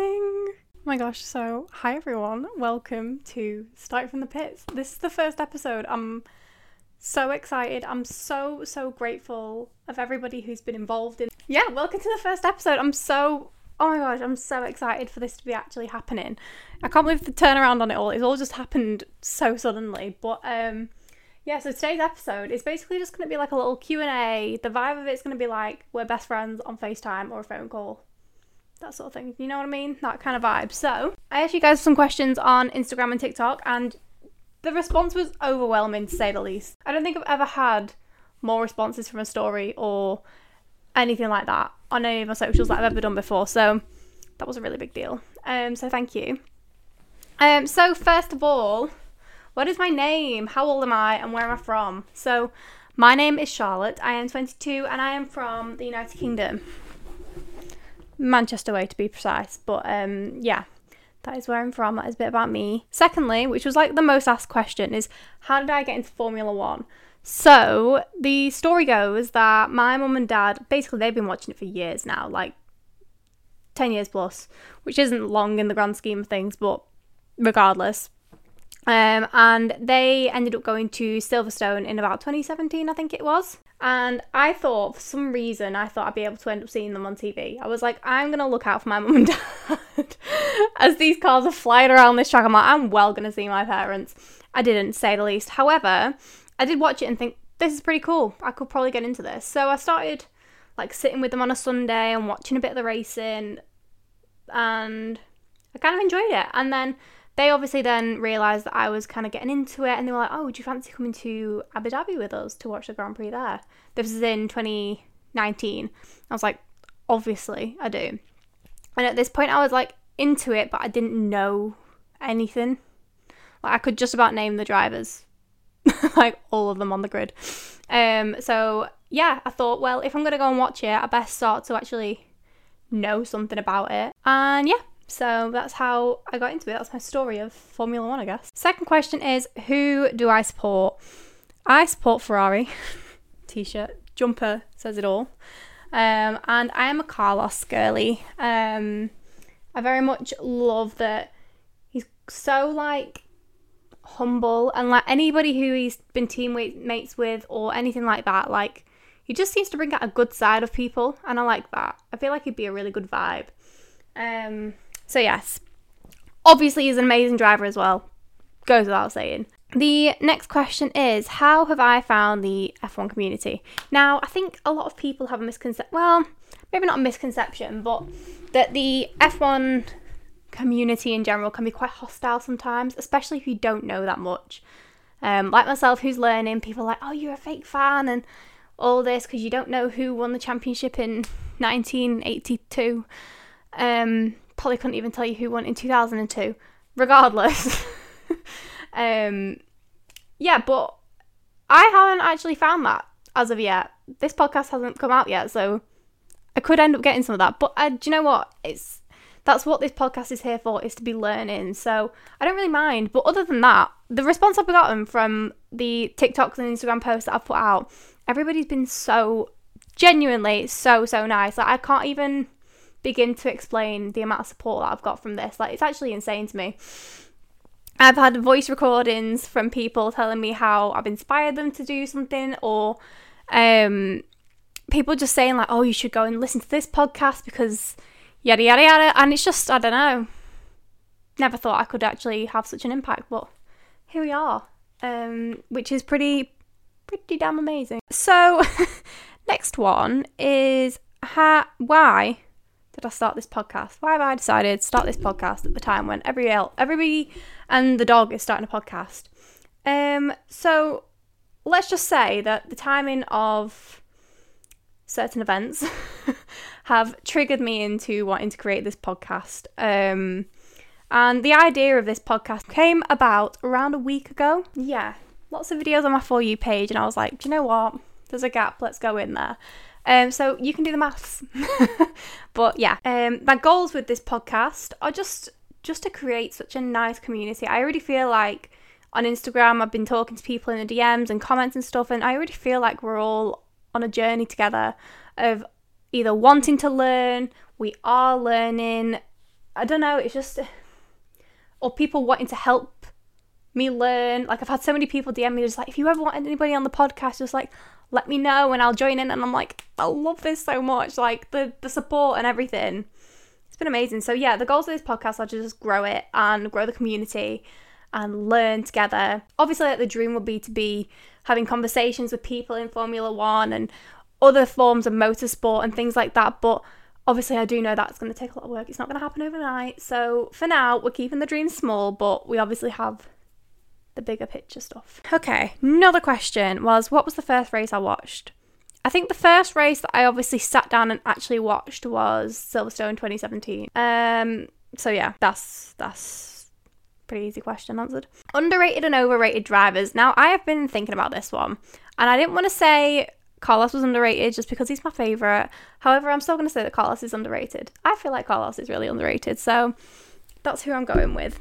Oh my gosh, so hi everyone. Welcome to Start from the Pits. This is the first episode. I'm so excited. I'm so so grateful of everybody who's been involved in. Yeah, welcome to the first episode. I'm so oh my gosh, I'm so excited for this to be actually happening. I can't believe the turnaround on it all. It's all just happened so suddenly. But um yeah, so today's episode is basically just going to be like a little Q&A. The vibe of it's going to be like we're best friends on FaceTime or a phone call. That sort of thing. You know what I mean? That kind of vibe. So, I asked you guys some questions on Instagram and TikTok and the response was overwhelming to say the least. I don't think I've ever had more responses from a story or anything like that on any of my socials that I've ever done before. So, that was a really big deal. Um so thank you. Um so first of all, what is my name? How old am I? And where am I from? So, my name is Charlotte. I am 22 and I am from the United Kingdom. Manchester way to be precise. But um, yeah, that is where I'm from. That is a bit about me. Secondly, which was like the most asked question, is how did I get into Formula One? So the story goes that my mum and dad basically they've been watching it for years now, like 10 years plus, which isn't long in the grand scheme of things, but regardless, um, and they ended up going to Silverstone in about 2017, I think it was. And I thought, for some reason, I thought I'd be able to end up seeing them on TV. I was like, I'm going to look out for my mum and dad as these cars are flying around this track. I'm like, I'm well going to see my parents. I didn't, say the least. However, I did watch it and think, this is pretty cool. I could probably get into this. So I started like sitting with them on a Sunday and watching a bit of the racing. And I kind of enjoyed it. And then they obviously then realised that I was kind of getting into it and they were like, oh, would you fancy coming to Abu Dhabi with us to watch the Grand Prix there? This is in 2019. I was like, obviously, I do. And at this point, I was like into it, but I didn't know anything. Like, I could just about name the drivers, like all of them on the grid. Um, so yeah, I thought, well, if I'm gonna go and watch it, I best start to actually know something about it. And yeah, so that's how I got into it. That's my story of Formula One, I guess. Second question is Who do I support? I support Ferrari. T shirt, jumper says it all. Um, and I am a Carlos girly. Um, I very much love that he's so like humble and like anybody who he's been teammates with or anything like that, like he just seems to bring out a good side of people, and I like that. I feel like he'd be a really good vibe. Um, so, yes, obviously, he's an amazing driver as well. Goes without saying. The next question is How have I found the F1 community? Now, I think a lot of people have a misconception. Well, maybe not a misconception, but that the F1 community in general can be quite hostile sometimes, especially if you don't know that much. Um, like myself, who's learning, people like, oh, you're a fake fan, and all this because you don't know who won the championship in 1982. Um, probably couldn't even tell you who won in 2002. Regardless. um, yeah, but I haven't actually found that as of yet. This podcast hasn't come out yet, so I could end up getting some of that. But uh, do you know what? It's that's what this podcast is here for, is to be learning. So I don't really mind. But other than that, the response I've gotten from the TikToks and Instagram posts that I've put out, everybody's been so genuinely so so nice. Like I can't even begin to explain the amount of support that I've got from this. Like, it's actually insane to me. I've had voice recordings from people telling me how I've inspired them to do something, or um, people just saying, like, oh, you should go and listen to this podcast because yada yada yada. And it's just, I don't know. Never thought I could actually have such an impact, but here we are, um, which is pretty, pretty damn amazing. So, next one is ha- why did I start this podcast? Why have I decided to start this podcast at the time when every everybody and the dog is starting a podcast? Um, so let's just say that the timing of certain events have triggered me into wanting to create this podcast. Um, and the idea of this podcast came about around a week ago. Yeah, lots of videos on my For You page, and I was like, do you know what? There's a gap, let's go in there. Um, so you can do the maths. but yeah, um, my goals with this podcast are just just to create such a nice community. I already feel like on Instagram I've been talking to people in the DMs and comments and stuff, and I already feel like we're all on a journey together of either wanting to learn, we are learning, I don't know, it's just or people wanting to help me learn. Like I've had so many people DM me just like, if you ever want anybody on the podcast, just like let me know and I'll join in. And I'm like, I love this so much. Like the the support and everything. It's been amazing. So yeah, the goals of this podcast are to just grow it and grow the community and learn together. Obviously, like, the dream would be to be having conversations with people in Formula One and other forms of motorsport and things like that. But obviously, I do know that's going to take a lot of work. It's not going to happen overnight. So for now, we're keeping the dream small, but we obviously have the bigger picture stuff. Okay, another question was what was the first race I watched? I think the first race that I obviously sat down and actually watched was Silverstone 2017. Um so yeah, that's that's pretty easy question answered. Underrated and overrated drivers. Now I have been thinking about this one and I didn't want to say Carlos was underrated just because he's my favourite. However, I'm still going to say that Carlos is underrated. I feel like Carlos is really underrated, so that's who I'm going with.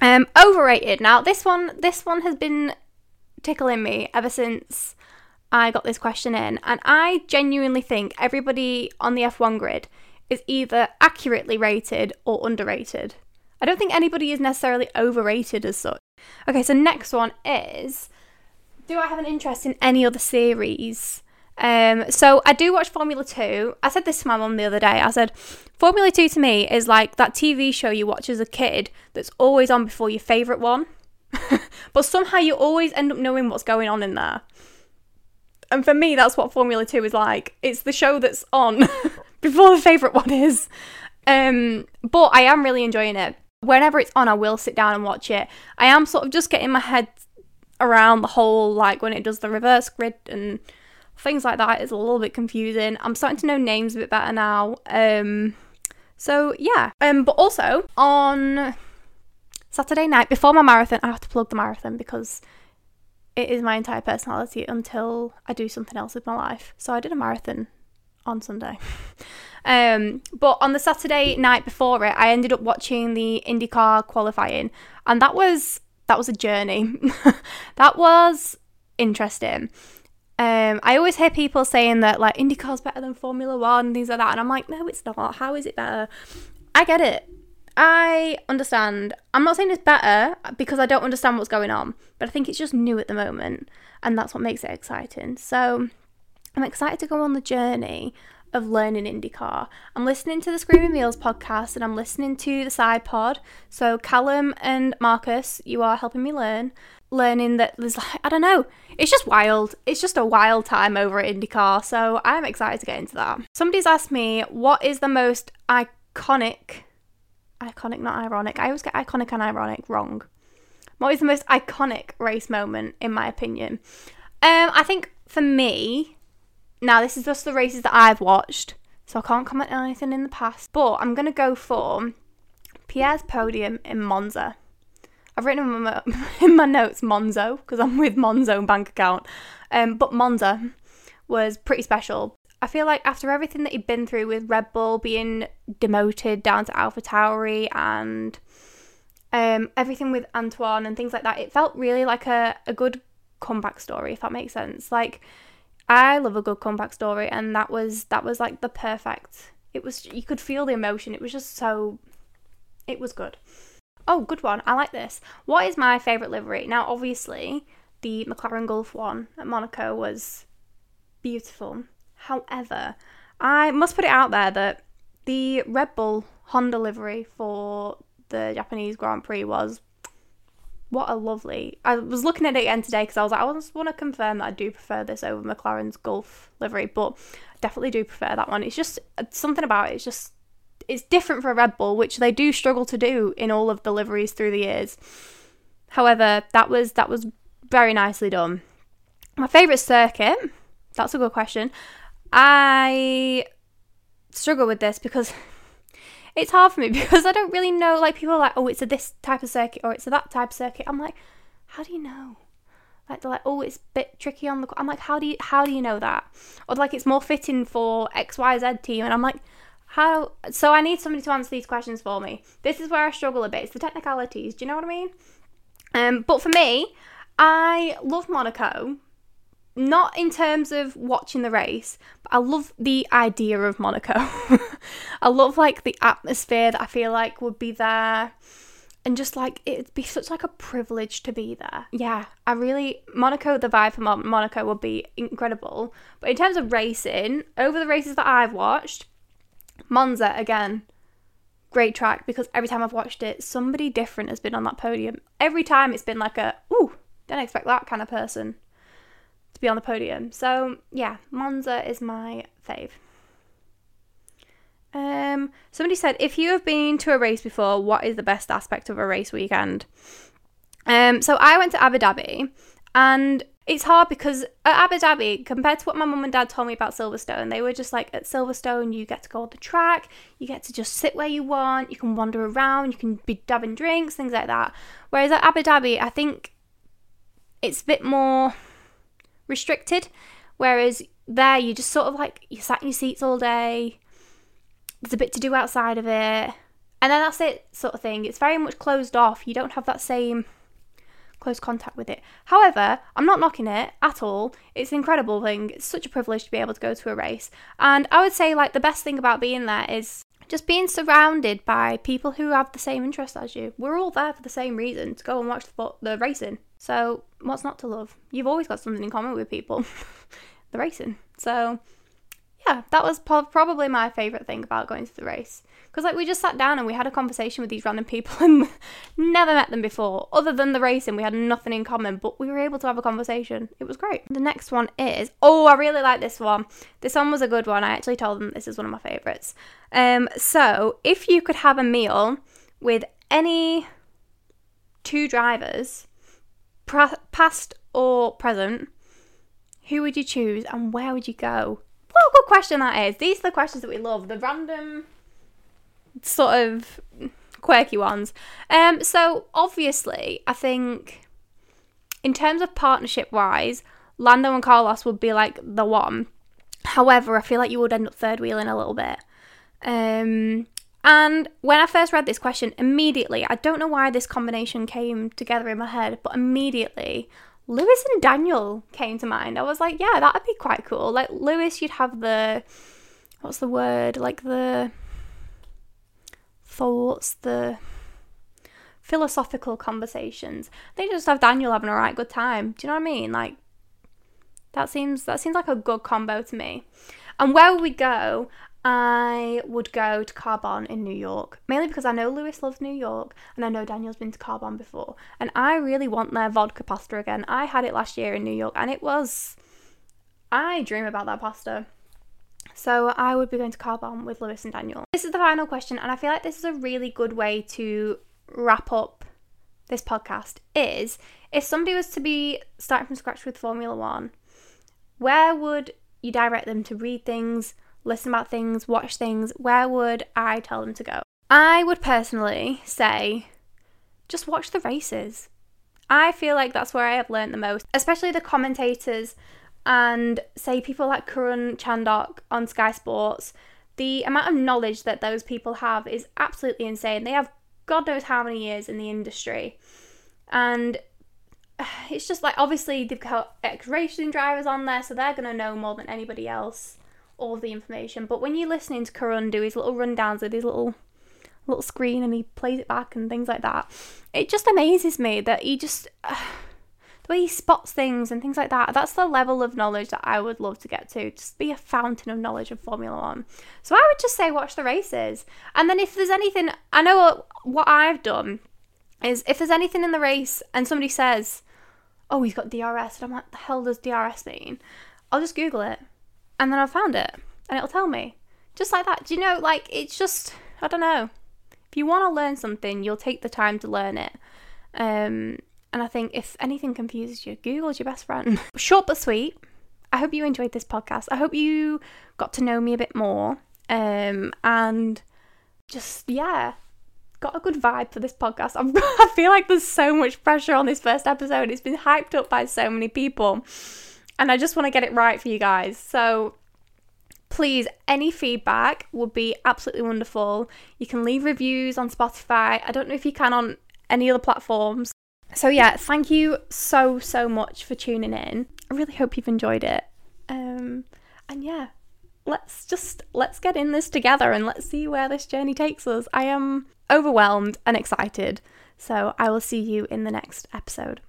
Um, overrated. Now this one, this one has been tickling me ever since I got this question in, and I genuinely think everybody on the F1 grid is either accurately rated or underrated. I don't think anybody is necessarily overrated as such. Okay, so next one is Do I have an interest in any other series? Um, so I do watch Formula 2. I said this to my mum the other day. I said, Formula 2 to me is like that TV show you watch as a kid that's always on before your favourite one. but somehow you always end up knowing what's going on in there. And for me, that's what Formula 2 is like. It's the show that's on before the favourite one is. Um, but I am really enjoying it. Whenever it's on, I will sit down and watch it. I am sort of just getting my head around the whole, like, when it does the reverse grid and things like that is a little bit confusing. I'm starting to know names a bit better now. Um, so yeah. Um, but also on Saturday night before my marathon, I have to plug the marathon because it is my entire personality until I do something else with my life. So I did a marathon on Sunday. um, but on the Saturday night before it, I ended up watching the IndyCar qualifying, and that was that was a journey. that was interesting. Um, I always hear people saying that like IndyCar's better than Formula One and things like that, and I'm like, no, it's not. How is it better? I get it. I understand. I'm not saying it's better because I don't understand what's going on, but I think it's just new at the moment, and that's what makes it exciting. So I'm excited to go on the journey of learning IndyCar. I'm listening to the Screaming Meals podcast and I'm listening to the side pod. So Callum and Marcus, you are helping me learn learning that there's like I don't know. It's just wild. It's just a wild time over at IndyCar, so I'm excited to get into that. Somebody's asked me what is the most iconic iconic, not ironic. I always get iconic and ironic wrong. What is the most iconic race moment in my opinion? Um, I think for me, now this is just the races that I've watched, so I can't comment on anything in the past. But I'm gonna go for Pierre's podium in Monza. I've written in my, in my notes Monzo because I'm with Monzo bank account. Um, but Monza was pretty special. I feel like after everything that he'd been through with Red Bull being demoted down to AlphaTauri and um, everything with Antoine and things like that, it felt really like a, a good comeback story, if that makes sense. Like I love a good comeback story and that was that was like the perfect it was you could feel the emotion. It was just so it was good. Oh, good one. I like this. What is my favourite livery? Now, obviously, the McLaren Gulf one at Monaco was beautiful. However, I must put it out there that the Red Bull Honda livery for the Japanese Grand Prix was what a lovely. I was looking at it again today because I was like, I just want to confirm that I do prefer this over McLaren's Gulf livery, but definitely do prefer that one. It's just uh, something about it. It's just it's different for a Red Bull, which they do struggle to do in all of the liveries through the years. However, that was that was very nicely done. My favourite circuit, that's a good question. I struggle with this because it's hard for me because I don't really know. Like people are like, oh, it's a this type of circuit or it's a that type of circuit. I'm like, how do you know? Like they're like, oh, it's a bit tricky on the. I'm like, how do you how do you know that? Or like it's more fitting for X Y Z team, and I'm like, how so i need somebody to answer these questions for me this is where i struggle a bit it's the technicalities do you know what i mean um but for me i love monaco not in terms of watching the race, but I love the idea of Monaco. I love like the atmosphere that I feel like would be there. And just like it'd be such like a privilege to be there. Yeah, I really Monaco. The vibe for Monaco would be incredible. But in terms of racing, over the races that I've watched, Monza again, great track because every time I've watched it, somebody different has been on that podium. Every time it's been like a ooh, don't expect that kind of person to be on the podium. So yeah, Monza is my fave. Um, somebody said, if you have been to a race before, what is the best aspect of a race weekend? Um, so I went to Abu Dhabi, and it's hard because at Abu Dhabi, compared to what my mum and dad told me about Silverstone, they were just like at Silverstone, you get to go on the track, you get to just sit where you want, you can wander around, you can be having drinks, things like that. Whereas at Abu Dhabi, I think it's a bit more restricted. Whereas there, you just sort of like you sat in your seats all day. There's a bit to do outside of it, and then that's it, sort of thing. It's very much closed off. You don't have that same close contact with it. However, I'm not knocking it at all. It's an incredible thing. It's such a privilege to be able to go to a race. And I would say like the best thing about being there is just being surrounded by people who have the same interest as you. We're all there for the same reason to go and watch the, the racing. So, what's not to love? You've always got something in common with people the racing. So, yeah, that was po- probably my favourite thing about going to the race. Because, like, we just sat down and we had a conversation with these random people and never met them before. Other than the racing, we had nothing in common, but we were able to have a conversation. It was great. The next one is oh, I really like this one. This one was a good one. I actually told them this is one of my favourites. Um, so, if you could have a meal with any two drivers, past or present, who would you choose and where would you go? Good question that is. These are the questions that we love. The random sort of quirky ones. Um, so obviously, I think in terms of partnership wise, Lando and Carlos would be like the one. However, I feel like you would end up third wheeling a little bit. Um, and when I first read this question, immediately, I don't know why this combination came together in my head, but immediately, Lewis and Daniel came to mind. I was like, yeah, that'd be quite cool. Like, Lewis, you'd have the, what's the word? Like, the thoughts, the philosophical conversations. They just have Daniel having a right good time. Do you know what I mean? Like, that seems that seems like a good combo to me. And where would we go? I would go to Carbone in New York, mainly because I know Lewis loves New York and I know Daniel's been to Carbone before. And I really want their vodka pasta again. I had it last year in New York and it was. I dream about that pasta. So I would be going to Carbone with Lewis and Daniel. This is the final question, and I feel like this is a really good way to wrap up this podcast. Is if somebody was to be starting from scratch with Formula One, where would you direct them to read things? Listen about things, watch things, where would I tell them to go? I would personally say just watch the races. I feel like that's where I have learned the most, especially the commentators and say people like Karun Chandhok on Sky Sports. The amount of knowledge that those people have is absolutely insane. They have God knows how many years in the industry. And it's just like obviously they've got ex racing drivers on there, so they're going to know more than anybody else all the information. But when you're listening to Karun do his little rundowns with his little little screen and he plays it back and things like that, it just amazes me that he just uh, the way he spots things and things like that. That's the level of knowledge that I would love to get to. Just be a fountain of knowledge of Formula One. So I would just say watch the races, and then if there's anything, I know what, what I've done is if there's anything in the race and somebody says, "Oh, he's got DRS," and I'm like, "The hell does DRS mean?" I'll just Google it and then I found it and it'll tell me. Just like that. Do you know, like, it's just, I don't know. If you want to learn something, you'll take the time to learn it. Um, and I think if anything confuses you, Google's your best friend. Short but sweet. I hope you enjoyed this podcast. I hope you got to know me a bit more. Um, and just, yeah, got a good vibe for this podcast. I'm, I feel like there's so much pressure on this first episode. It's been hyped up by so many people and I just want to get it right for you guys. So please, any feedback would be absolutely wonderful. You can leave reviews on Spotify. I don't know if you can on any other platforms. So, yeah, thank you so, so much for tuning in. I really hope you've enjoyed it. Um, and yeah, let's just let's get in this together and let's see where this journey takes us. I am overwhelmed and excited. So I will see you in the next episode.